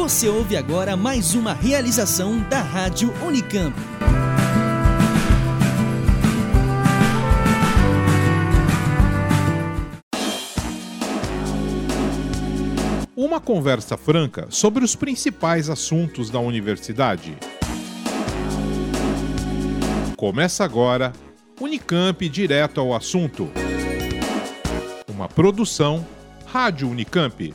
Você ouve agora mais uma realização da Rádio Unicamp. Uma conversa franca sobre os principais assuntos da universidade. Começa agora Unicamp Direto ao Assunto. Uma produção Rádio Unicamp.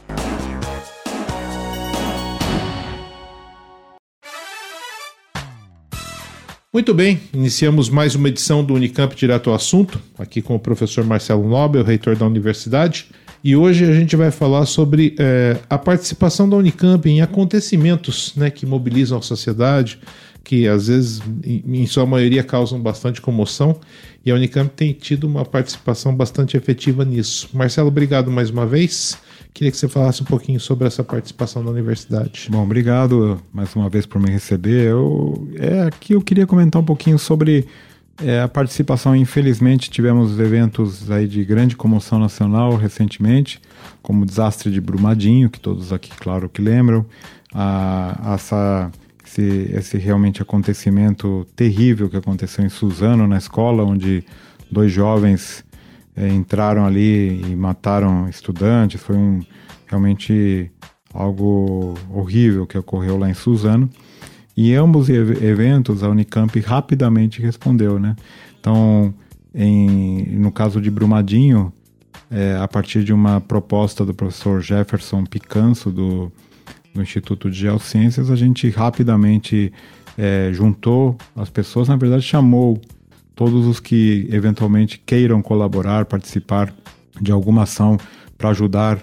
Muito bem, iniciamos mais uma edição do Unicamp Direto ao Assunto, aqui com o professor Marcelo Nobel, reitor da universidade. E hoje a gente vai falar sobre é, a participação da Unicamp em acontecimentos né, que mobilizam a sociedade, que às vezes, em, sua maioria, causam bastante comoção. E a Unicamp tem tido uma participação bastante efetiva nisso. Marcelo, obrigado mais uma vez. Queria que você falasse um pouquinho sobre essa participação da universidade. Bom, obrigado mais uma vez por me receber. Eu, é, aqui eu queria comentar um pouquinho sobre é, a participação. Infelizmente, tivemos eventos aí de grande comoção nacional recentemente, como o desastre de Brumadinho, que todos aqui, claro, que lembram. A, essa, esse, esse realmente acontecimento terrível que aconteceu em Suzano, na escola, onde dois jovens é, entraram ali e mataram estudantes. Foi um, realmente algo horrível que ocorreu lá em Suzano. E ambos eventos a Unicamp rapidamente respondeu, né? Então, em, no caso de Brumadinho, é, a partir de uma proposta do professor Jefferson Picanso do, do Instituto de Geociências, a gente rapidamente é, juntou as pessoas, na verdade chamou todos os que eventualmente queiram colaborar, participar de alguma ação para ajudar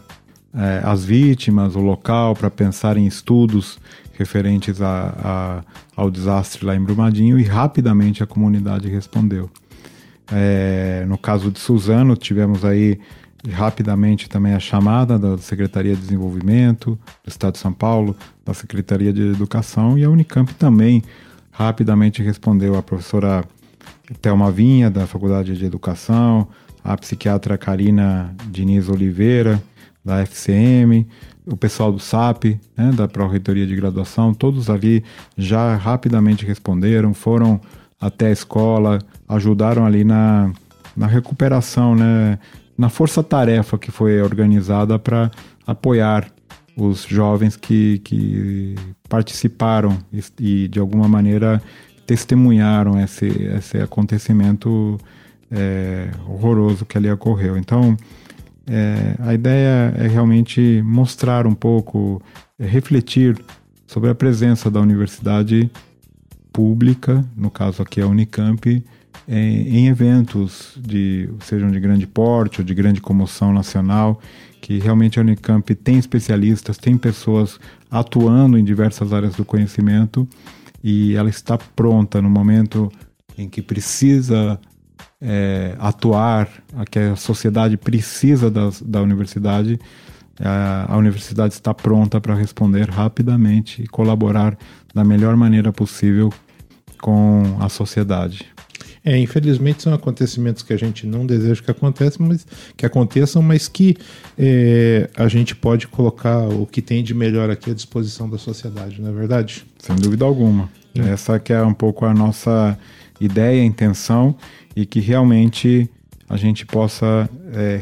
é, as vítimas, o local, para pensar em estudos referentes a, a, ao desastre lá em Brumadinho e rapidamente a comunidade respondeu. É, no caso de Suzano, tivemos aí rapidamente também a chamada da Secretaria de Desenvolvimento do Estado de São Paulo, da Secretaria de Educação e a Unicamp também rapidamente respondeu. A professora Thelma Vinha, da Faculdade de Educação, a psiquiatra Karina Diniz Oliveira, da FCM, o pessoal do SAP, né, da Pró-Reitoria de Graduação, todos ali já rapidamente responderam, foram até a escola, ajudaram ali na, na recuperação, né, na força-tarefa que foi organizada para apoiar os jovens que, que participaram e, e, de alguma maneira, testemunharam esse, esse acontecimento é, horroroso que ali ocorreu. Então, é, a ideia é realmente mostrar um pouco, é, refletir sobre a presença da universidade pública, no caso aqui a Unicamp, é, em eventos de sejam de grande porte ou de grande comoção nacional, que realmente a Unicamp tem especialistas, tem pessoas atuando em diversas áreas do conhecimento e ela está pronta no momento em que precisa é, atuar, que a sociedade precisa das, da universidade, a, a universidade está pronta para responder rapidamente e colaborar da melhor maneira possível com a sociedade. É, infelizmente são acontecimentos que a gente não deseja que aconteçam, mas que aconteçam, mas que é, a gente pode colocar o que tem de melhor aqui à disposição da sociedade, não é verdade? Sem dúvida alguma. É. Essa que é um pouco a nossa ideia, intenção e que realmente a gente possa é,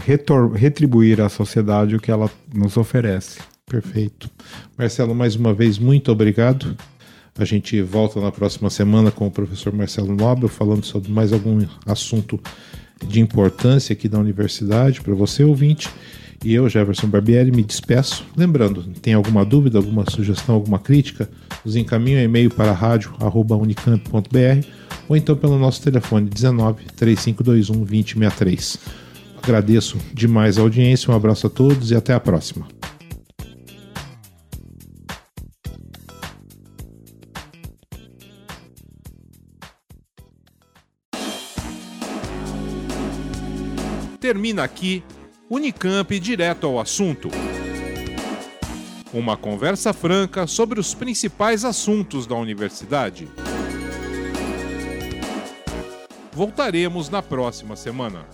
retribuir à sociedade o que ela nos oferece. Perfeito. Marcelo, mais uma vez, muito obrigado. A gente volta na próxima semana com o professor Marcelo Nobel falando sobre mais algum assunto de importância aqui da universidade para você, ouvinte. E eu, Jefferson Barbieri, me despeço. Lembrando, tem alguma dúvida, alguma sugestão, alguma crítica, nos encaminhe um e-mail para rádio.unicamp.br ou então pelo nosso telefone 19 3521 2063. Agradeço demais a audiência, um abraço a todos e até a próxima. Termina aqui Unicamp direto ao assunto. Uma conversa franca sobre os principais assuntos da universidade. Voltaremos na próxima semana.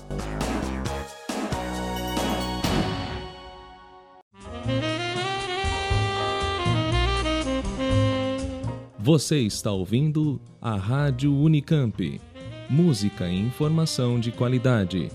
Você está ouvindo a Rádio Unicamp. Música e informação de qualidade.